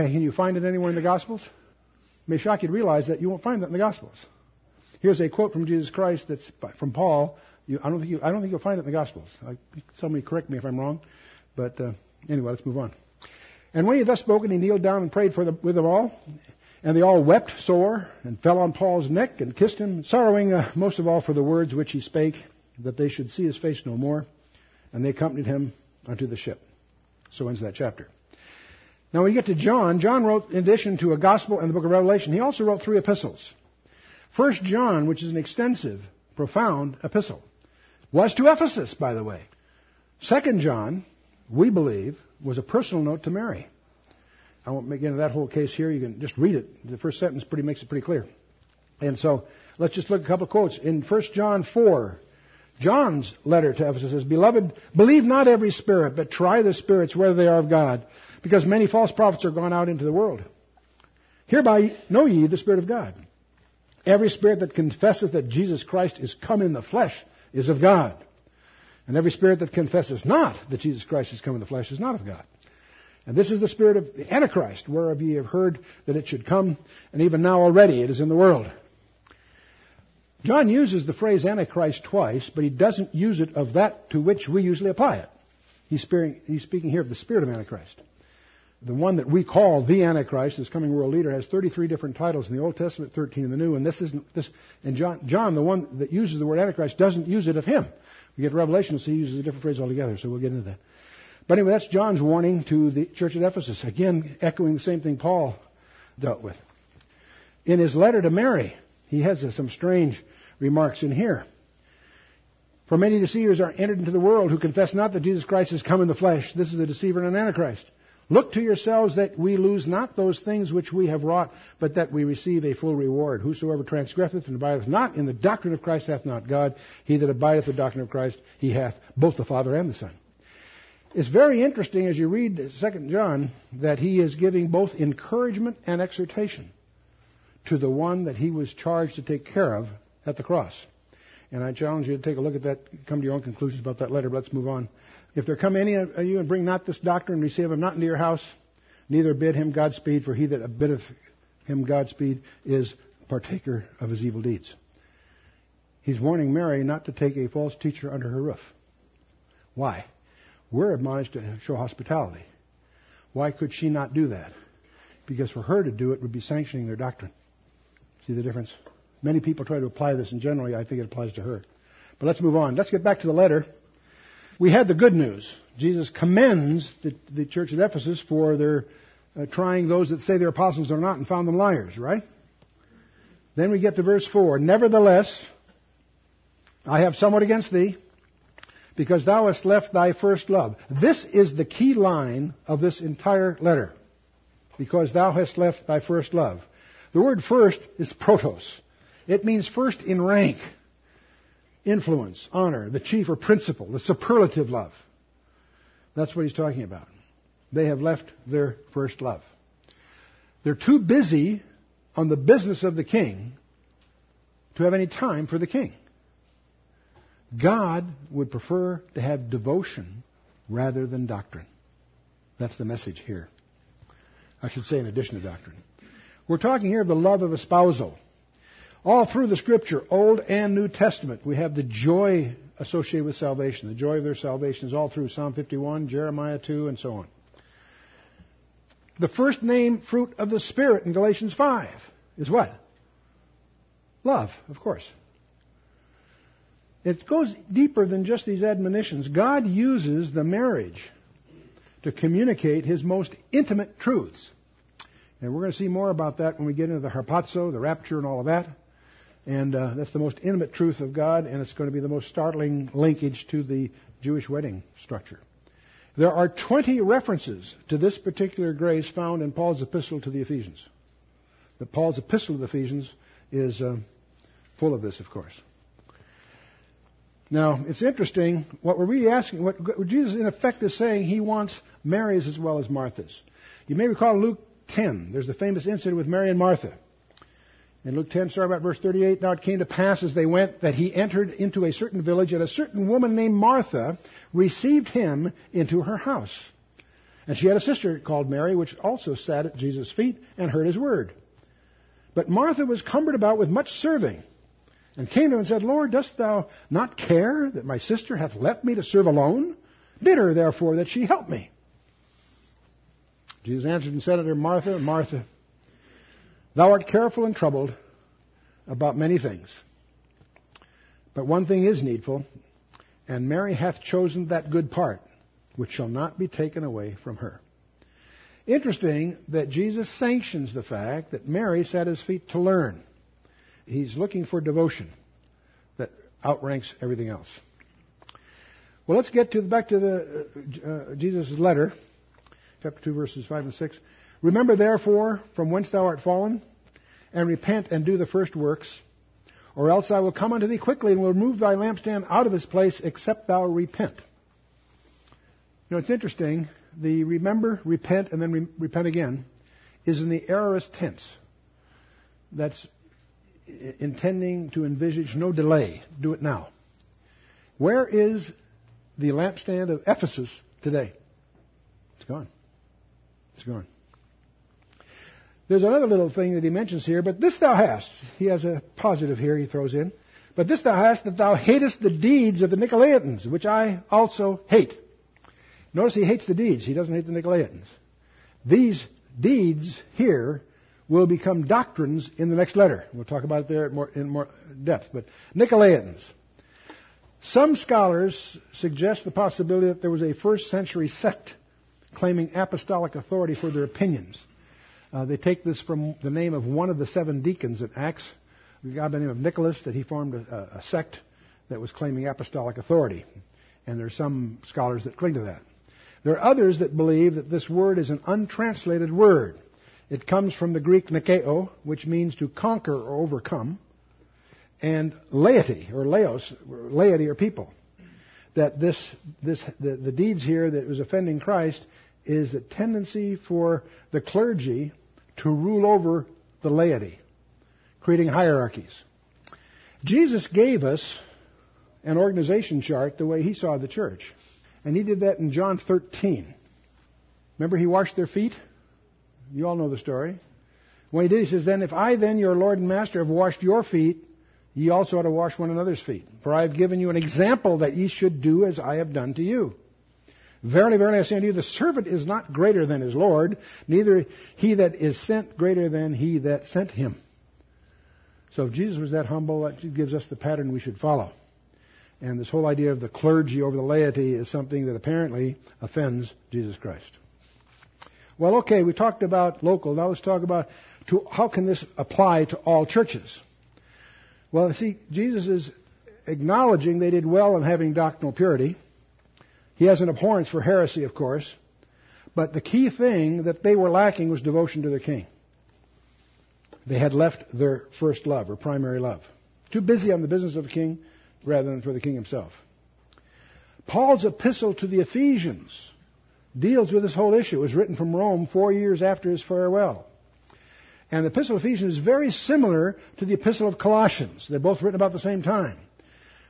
Can you find it anywhere in the Gospels? It may shock you to realize that you won't find that in the Gospels. Here's a quote from Jesus Christ that's from Paul. You, I, don't think you, I don't think you'll find it in the Gospels. I, somebody correct me if I'm wrong. But uh, anyway, let's move on. And when he had thus spoken, he kneeled down and prayed for the, with them all. And they all wept sore and fell on Paul's neck and kissed him, sorrowing uh, most of all for the words which he spake, that they should see his face no more. And they accompanied him unto the ship. So ends that chapter. Now when you get to John, John wrote, in addition to a gospel and the book of Revelation, he also wrote three epistles. First John, which is an extensive, profound epistle, was to Ephesus, by the way. Second John, we believe, was a personal note to Mary. I won't get into that whole case here. You can just read it. The first sentence pretty makes it pretty clear. And so let's just look at a couple of quotes. In 1 John 4, John's letter to Ephesus says, Beloved, believe not every spirit, but try the spirits whether they are of God, because many false prophets are gone out into the world. Hereby know ye the Spirit of God. Every spirit that confesseth that Jesus Christ is come in the flesh is of God. And every spirit that confesses not that Jesus Christ is come in the flesh is not of God. And this is the spirit of the Antichrist, whereof ye have heard that it should come, and even now already it is in the world. John uses the phrase Antichrist twice, but he doesn't use it of that to which we usually apply it. He's speaking here of the spirit of Antichrist. The one that we call the Antichrist, this coming world leader, has 33 different titles in the Old Testament, 13 in the New, and this isn't this. And John, John, the one that uses the word Antichrist, doesn't use it of him. We get Revelation, so he uses a different phrase altogether. So we'll get into that. But anyway, that's John's warning to the church at Ephesus. Again, echoing the same thing Paul dealt with. In his letter to Mary, he has uh, some strange remarks in here. For many deceivers are entered into the world who confess not that Jesus Christ has come in the flesh. This is a deceiver and an antichrist. Look to yourselves that we lose not those things which we have wrought, but that we receive a full reward. Whosoever transgresseth and abideth not in the doctrine of Christ hath not God. He that abideth the doctrine of Christ, he hath both the Father and the Son. It's very interesting as you read 2 John that he is giving both encouragement and exhortation to the one that he was charged to take care of at the cross. And I challenge you to take a look at that, come to your own conclusions about that letter. But let's move on. If there come any of you and bring not this doctrine, receive him not into your house, neither bid him Godspeed, for he that biddeth him Godspeed is partaker of his evil deeds. He's warning Mary not to take a false teacher under her roof. Why? We're admonished to show hospitality. Why could she not do that? Because for her to do it would be sanctioning their doctrine. See the difference? Many people try to apply this, and generally I think it applies to her. But let's move on. Let's get back to the letter. We had the good news. Jesus commends the, the church at Ephesus for their uh, trying those that say they're apostles are not and found them liars, right? Then we get to verse 4. Nevertheless, I have somewhat against thee, because thou hast left thy first love. This is the key line of this entire letter. Because thou hast left thy first love. The word first is protos. It means first in rank, influence, honor, the chief or principal, the superlative love. That's what he's talking about. They have left their first love. They're too busy on the business of the king to have any time for the king. God would prefer to have devotion rather than doctrine. That's the message here. I should say in addition to doctrine. We're talking here of the love of espousal. All through the scripture, Old and New Testament, we have the joy associated with salvation. The joy of their salvation is all through Psalm 51, Jeremiah 2, and so on. The first name fruit of the Spirit in Galatians 5 is what? Love, of course. It goes deeper than just these admonitions. God uses the marriage to communicate his most intimate truths. And we're going to see more about that when we get into the harpazo, the rapture, and all of that. And uh, that's the most intimate truth of God, and it's going to be the most startling linkage to the Jewish wedding structure. There are 20 references to this particular grace found in Paul's epistle to the Ephesians. The Paul's epistle to the Ephesians is uh, full of this, of course. Now, it's interesting. What we're really asking, what Jesus in effect is saying, he wants Mary's as well as Martha's. You may recall Luke 10. There's the famous incident with Mary and Martha. In Luke 10, starting about verse 38, now it came to pass as they went that he entered into a certain village, and a certain woman named Martha received him into her house. And she had a sister called Mary, which also sat at Jesus' feet and heard his word. But Martha was cumbered about with much serving, and came to him and said, Lord, dost thou not care that my sister hath left me to serve alone? Bid her, therefore, that she help me. Jesus answered and said unto her, Martha, Martha, thou art careful and troubled about many things. But one thing is needful, and Mary hath chosen that good part, which shall not be taken away from her. Interesting that Jesus sanctions the fact that Mary sat at his feet to learn. He's looking for devotion that outranks everything else. Well, let's get to back to the uh, uh Jesus' letter, chapter two, verses five and six. Remember, therefore, from whence thou art fallen, and repent and do the first works or else I will come unto thee quickly and will remove thy lampstand out of his place, except thou repent. You know, it's interesting. The remember, repent, and then re- repent again is in the aorist tense. That's intending to envisage no delay. Do it now. Where is the lampstand of Ephesus today? It's gone. It's gone. There's another little thing that he mentions here, but this thou hast. He has a positive here he throws in. But this thou hast that thou hatest the deeds of the Nicolaitans, which I also hate. Notice he hates the deeds. He doesn't hate the Nicolaitans. These deeds here will become doctrines in the next letter. We'll talk about it there more, in more depth. But Nicolaitans. Some scholars suggest the possibility that there was a first century sect claiming apostolic authority for their opinions. Uh, they take this from the name of one of the seven deacons at Acts, a guy by the name of Nicholas, that he formed a, a sect that was claiming apostolic authority. And there are some scholars that cling to that. There are others that believe that this word is an untranslated word. It comes from the Greek nikeo, which means to conquer or overcome, and laity or laos, laity or people. That this, this, the, the deeds here that was offending Christ is a tendency for the clergy to rule over the laity, creating hierarchies. Jesus gave us an organization chart the way he saw the church. And he did that in John 13. Remember, he washed their feet? You all know the story. When he did, he says, Then if I, then, your Lord and Master, have washed your feet, ye also ought to wash one another's feet. For I have given you an example that ye should do as I have done to you. Verily, verily, I say unto you, the servant is not greater than his Lord, neither he that is sent greater than he that sent him. So if Jesus was that humble, that gives us the pattern we should follow. And this whole idea of the clergy over the laity is something that apparently offends Jesus Christ. Well, okay, we talked about local. Now let's talk about to, how can this apply to all churches? Well, see, Jesus is acknowledging they did well in having doctrinal purity. He has an abhorrence for heresy, of course. But the key thing that they were lacking was devotion to their king. They had left their first love, or primary love. Too busy on the business of a king rather than for the king himself. Paul's epistle to the Ephesians deals with this whole issue. It was written from Rome four years after his farewell. And the epistle of Ephesians is very similar to the epistle of Colossians. They're both written about the same time.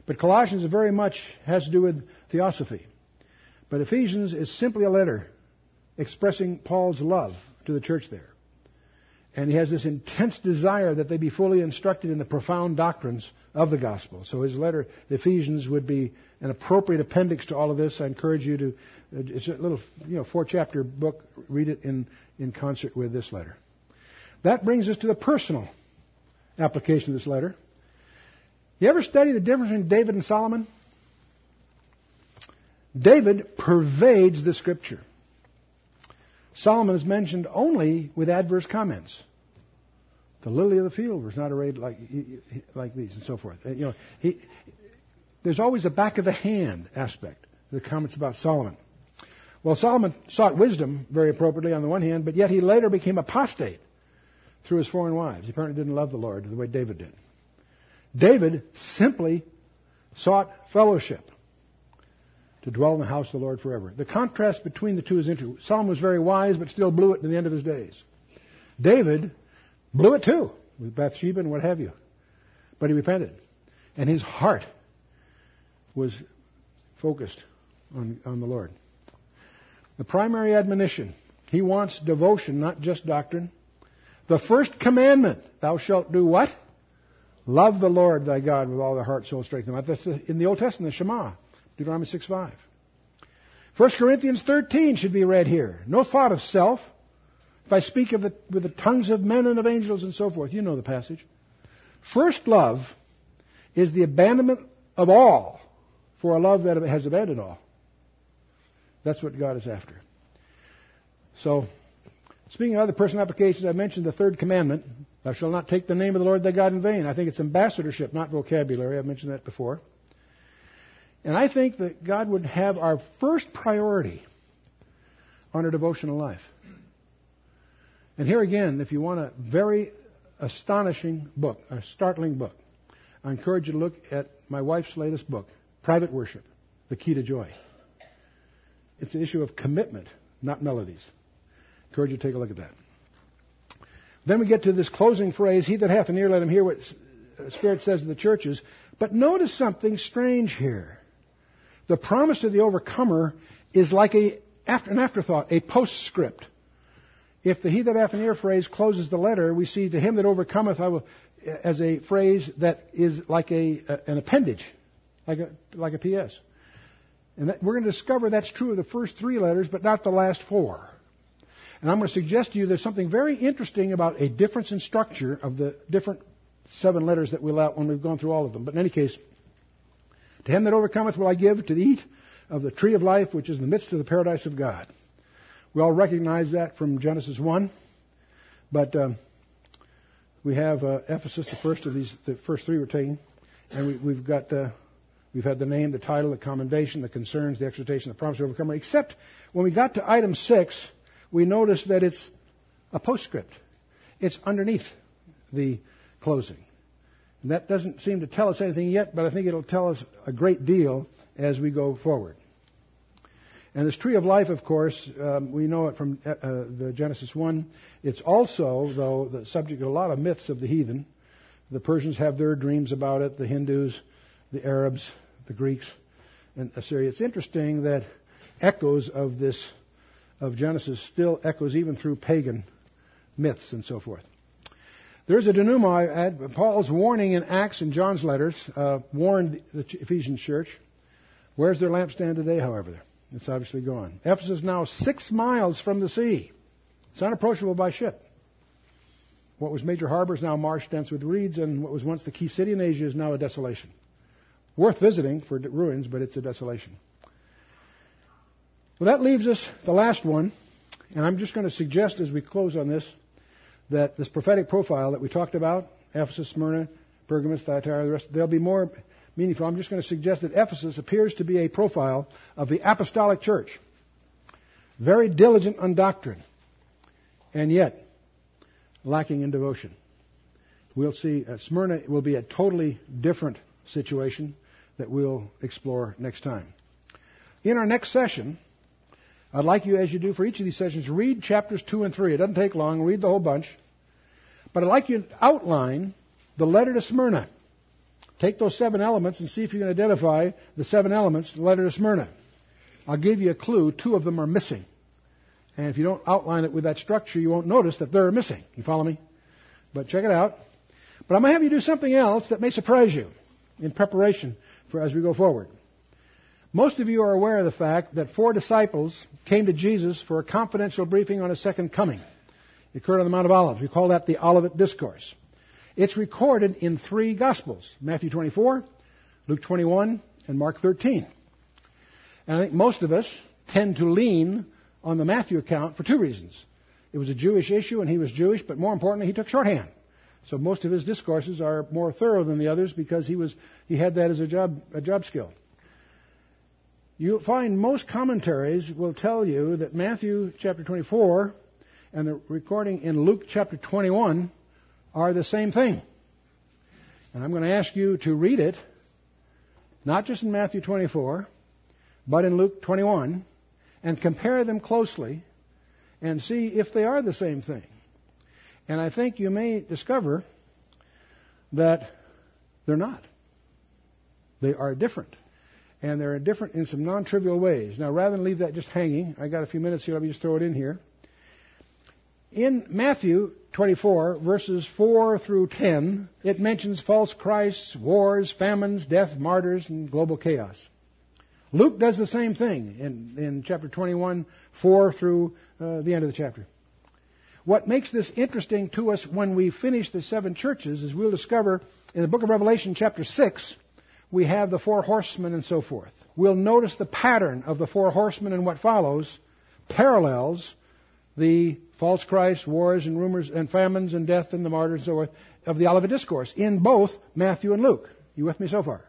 But Colossians very much has to do with theosophy. But Ephesians is simply a letter expressing Paul's love to the church there. And he has this intense desire that they be fully instructed in the profound doctrines of the gospel. So his letter, Ephesians, would be an appropriate appendix to all of this. I encourage you to, uh, it's a little, you know, four chapter book. Read it in, in concert with this letter. That brings us to the personal application of this letter. You ever study the difference between David and Solomon? David pervades the scripture. Solomon is mentioned only with adverse comments. The lily of the field was not arrayed like, like these, and so forth. Uh, you know, he, there's always a back of the hand aspect to the comments about Solomon. Well, Solomon sought wisdom very appropriately on the one hand, but yet he later became apostate through his foreign wives. He apparently didn't love the Lord the way David did. David simply sought fellowship to dwell in the house of the Lord forever. The contrast between the two is interesting. Solomon was very wise, but still blew it to the end of his days. David blew it too, with Bathsheba and what have you. But he repented. And his heart was focused on, on the Lord. The primary admonition. He wants devotion, not just doctrine. The first commandment, thou shalt do what? Love the Lord thy God with all thy heart, soul, strength, and mind. That's in the Old Testament, the Shema. Deuteronomy 6 5. 1 Corinthians 13 should be read here. No thought of self. If I speak of it with the tongues of men and of angels and so forth, you know the passage. First love is the abandonment of all for a love that has abandoned all. That's what God is after. So, speaking of other personal applications, I mentioned the third commandment Thou shalt not take the name of the Lord thy God in vain. I think it's ambassadorship, not vocabulary. I've mentioned that before. And I think that God would have our first priority on our devotional life. And here again, if you want a very astonishing book, a startling book, I encourage you to look at my wife's latest book, Private Worship The Key to Joy. It's an issue of commitment, not melodies. I encourage you to take a look at that. Then we get to this closing phrase, He that hath an ear, let him hear what the Spirit says to the churches. But notice something strange here the promise to the overcomer is like a, an afterthought, a postscript. If the he that hath an ear phrase closes the letter, we see to him that overcometh I will, as a phrase that is like a, an appendage, like a, like a PS. And that, we're going to discover that's true of the first three letters, but not the last four. And I'm going to suggest to you there's something very interesting about a difference in structure of the different seven letters that we'll out when we've gone through all of them. But in any case, to him that overcometh will I give to eat of the tree of life which is in the midst of the paradise of God. We all recognize that from Genesis 1, but um, we have uh, Ephesus, the first of these, the first three we're taking, and we, have got uh, we've had the name, the title, the commendation, the concerns, the exhortation, the promise of overcomer. Except when we got to item six, we notice that it's a postscript. It's underneath the closing. And that doesn't seem to tell us anything yet, but I think it'll tell us a great deal as we go forward. And this tree of life, of course, um, we know it from uh, uh, the Genesis 1. It's also, though, the subject of a lot of myths of the heathen. The Persians have their dreams about it, the Hindus, the Arabs, the Greeks and Assyria. It's interesting that echoes of this, of Genesis, still echoes even through pagan myths and so forth. There's a denouement. Paul's warning in Acts and John's letters uh, warned the Ephesian church. Where's their lampstand today, however? It's obviously gone. Ephesus is now six miles from the sea. It's unapproachable by ship. What was major harbor is now marsh dense with reeds, and what was once the key city in Asia is now a desolation. Worth visiting for ruins, but it's a desolation. Well, that leaves us the last one, and I'm just going to suggest as we close on this that this prophetic profile that we talked about, Ephesus, Smyrna, Pergamos, Thyatira, the rest, they'll be more meaningful. I'm just going to suggest that Ephesus appears to be a profile of the apostolic church. Very diligent on doctrine, and yet lacking in devotion. We'll see uh, Smyrna will be a totally different situation that we'll explore next time. In our next session, I'd like you, as you do for each of these sessions, read chapters 2 and 3. It doesn't take long. Read the whole bunch. But I'd like you to outline the letter to Smyrna. Take those seven elements and see if you can identify the seven elements in the letter to Smyrna. I'll give you a clue. Two of them are missing. And if you don't outline it with that structure, you won't notice that they're missing. You follow me? But check it out. But I'm going to have you do something else that may surprise you in preparation for as we go forward. Most of you are aware of the fact that four disciples came to Jesus for a confidential briefing on his second coming. It occurred on the Mount of Olives. We call that the Olivet Discourse. It's recorded in three Gospels Matthew 24, Luke 21, and Mark 13. And I think most of us tend to lean on the Matthew account for two reasons. It was a Jewish issue, and he was Jewish, but more importantly, he took shorthand. So most of his discourses are more thorough than the others because he was he had that as a job a job skill. You'll find most commentaries will tell you that Matthew chapter 24 and the recording in Luke chapter 21 are the same thing. And I'm going to ask you to read it, not just in Matthew 24, but in Luke 21, and compare them closely and see if they are the same thing. And I think you may discover that they're not. They are different and they're different in some non-trivial ways. Now, rather than leave that just hanging, I got a few minutes here. Let me just throw it in here. In Matthew 24, verses 4 through 10, it mentions false Christs, wars, famines, death, martyrs, and global chaos. Luke does the same thing in, in chapter 21, 4 through uh, the end of the chapter. What makes this interesting to us when we finish the seven churches is we'll discover in the book of Revelation, chapter 6, we have the four horsemen and so forth. We'll notice the pattern of the four horsemen and what follows parallels the false Christ, wars and rumors and famines and death and the martyrs and so forth of the Olivet Discourse in both Matthew and Luke. You with me so far?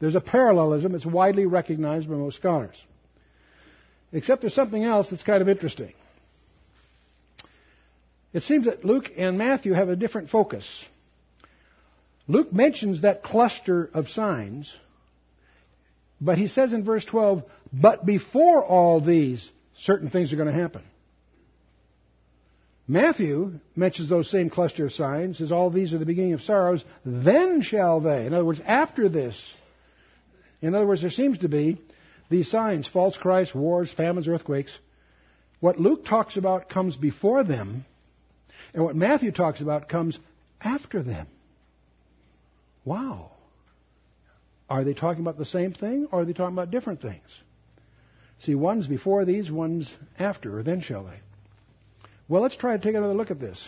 There's a parallelism that's widely recognized by most scholars. Except there's something else that's kind of interesting. It seems that Luke and Matthew have a different focus. Luke mentions that cluster of signs, but he says in verse 12, but before all these, certain things are going to happen. Matthew mentions those same cluster of signs, says all these are the beginning of sorrows, then shall they. In other words, after this. In other words, there seems to be these signs, false Christ, wars, famines, earthquakes. What Luke talks about comes before them, and what Matthew talks about comes after them. Wow. Are they talking about the same thing or are they talking about different things? See, one's before these, one's after, or then shall they? Well, let's try to take another look at this.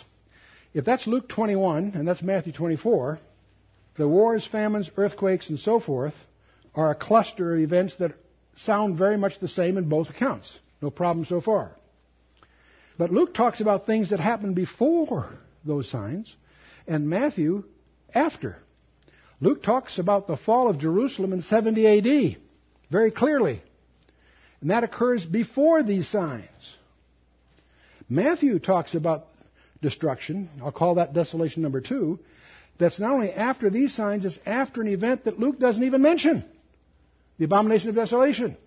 If that's Luke 21 and that's Matthew 24, the wars, famines, earthquakes, and so forth are a cluster of events that sound very much the same in both accounts. No problem so far. But Luke talks about things that happened before those signs, and Matthew after. Luke talks about the fall of Jerusalem in 70 AD very clearly. And that occurs before these signs. Matthew talks about destruction. I'll call that desolation number two. That's not only after these signs, it's after an event that Luke doesn't even mention the abomination of desolation.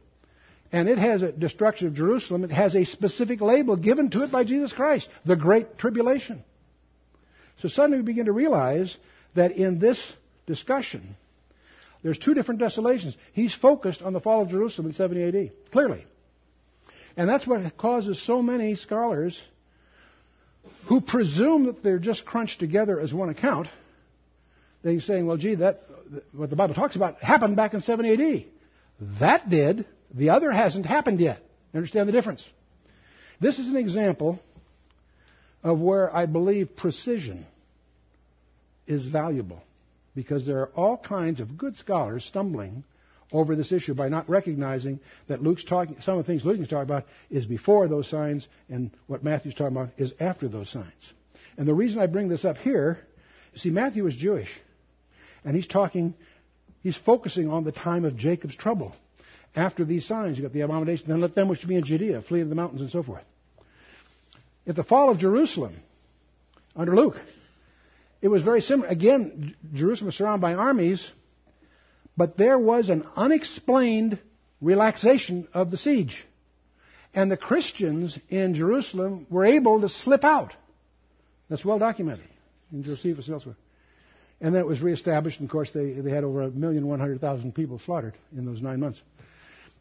And it has a destruction of Jerusalem. It has a specific label given to it by Jesus Christ the Great Tribulation. So suddenly we begin to realize that in this discussion, There's two different desolations. He's focused on the fall of Jerusalem in 70 AD, clearly. And that's what causes so many scholars who presume that they're just crunched together as one account. They're saying, well, gee, that, what the Bible talks about happened back in 70 AD. That did. The other hasn't happened yet. You understand the difference? This is an example of where I believe precision is valuable because there are all kinds of good scholars stumbling over this issue by not recognizing that Luke's talking, some of the things Luke is talking about is before those signs, and what Matthew's talking about is after those signs. And the reason I bring this up here, you see, Matthew is Jewish, and he's talking, he's focusing on the time of Jacob's trouble. After these signs, you've got the abomination, then let them which be in Judea flee to the mountains and so forth. At the fall of Jerusalem, under Luke, it was very similar. Again, Jerusalem was surrounded by armies, but there was an unexplained relaxation of the siege. And the Christians in Jerusalem were able to slip out. That's well documented in Josephus elsewhere. And then it was reestablished, and of course, they, they had over a million one hundred thousand people slaughtered in those nine months.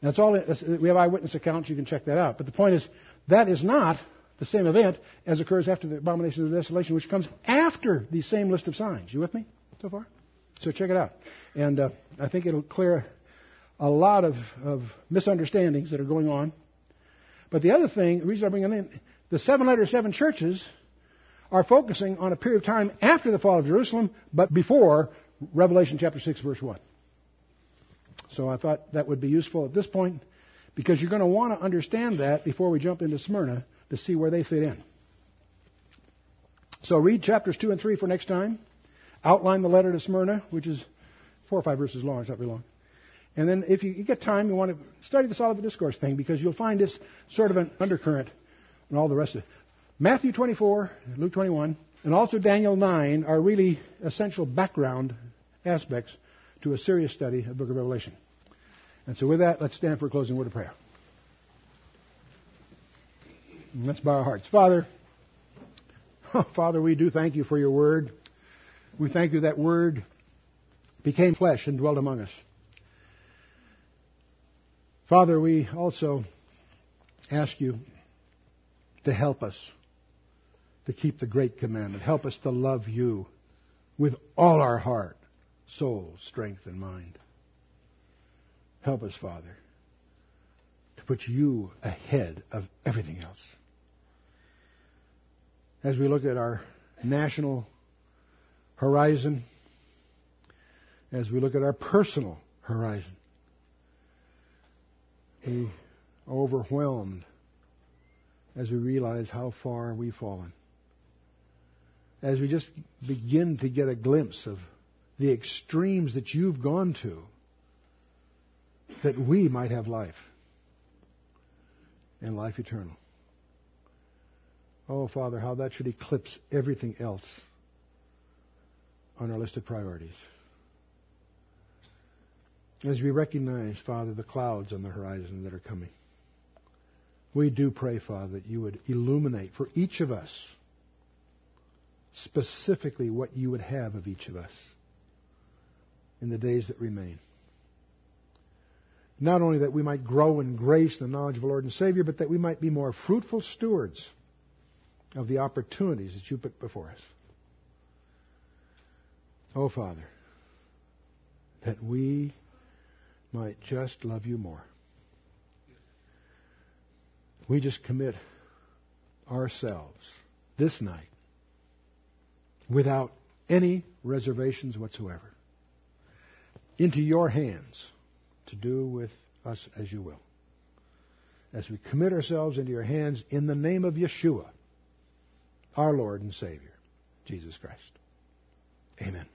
That's all. We have eyewitness accounts. You can check that out. But the point is, that is not the same event as occurs after the abomination of desolation, which comes after the same list of signs. You with me so far? So check it out. And uh, I think it'll clear a lot of, of, misunderstandings that are going on. But the other thing, the reason I bring it in, the seven letters, seven churches are focusing on a period of time after the fall of Jerusalem, but before Revelation chapter 6, verse 1. So I thought that would be useful at this point because you're going to want to understand that before we jump into Smyrna to see where they fit in. So read chapters 2 and 3 for next time. Outline the letter to Smyrna, which is four or five verses long. It's not very long. And then if you, you get time, you want to study the Olivet Discourse thing because you'll find this sort of an undercurrent and all the rest of it. Matthew 24, Luke 21, and also Daniel 9 are really essential background aspects to a serious study of the book of Revelation. And so with that, let's stand for a closing word of prayer. Let's bow our hearts. Father, oh, Father, we do thank you for your word. We thank you that word became flesh and dwelt among us. Father, we also ask you to help us to keep the great commandment. Help us to love you with all our heart, soul, strength, and mind. Help us, Father, to put you ahead of everything else as we look at our national horizon, as we look at our personal horizon. Are overwhelmed as we realize how far we've fallen. As we just begin to get a glimpse of the extremes that you've gone to, that we might have life and life eternal. Oh, Father, how that should eclipse everything else on our list of priorities. As we recognize, Father, the clouds on the horizon that are coming, we do pray, Father, that you would illuminate for each of us specifically what you would have of each of us in the days that remain. Not only that we might grow in grace and the knowledge of the Lord and Savior, but that we might be more fruitful stewards of the opportunities that you put before us. Oh, Father, that we might just love you more. We just commit ourselves this night without any reservations whatsoever into your hands to do with us as you will. As we commit ourselves into your hands in the name of Yeshua our Lord and Savior, Jesus Christ. Amen.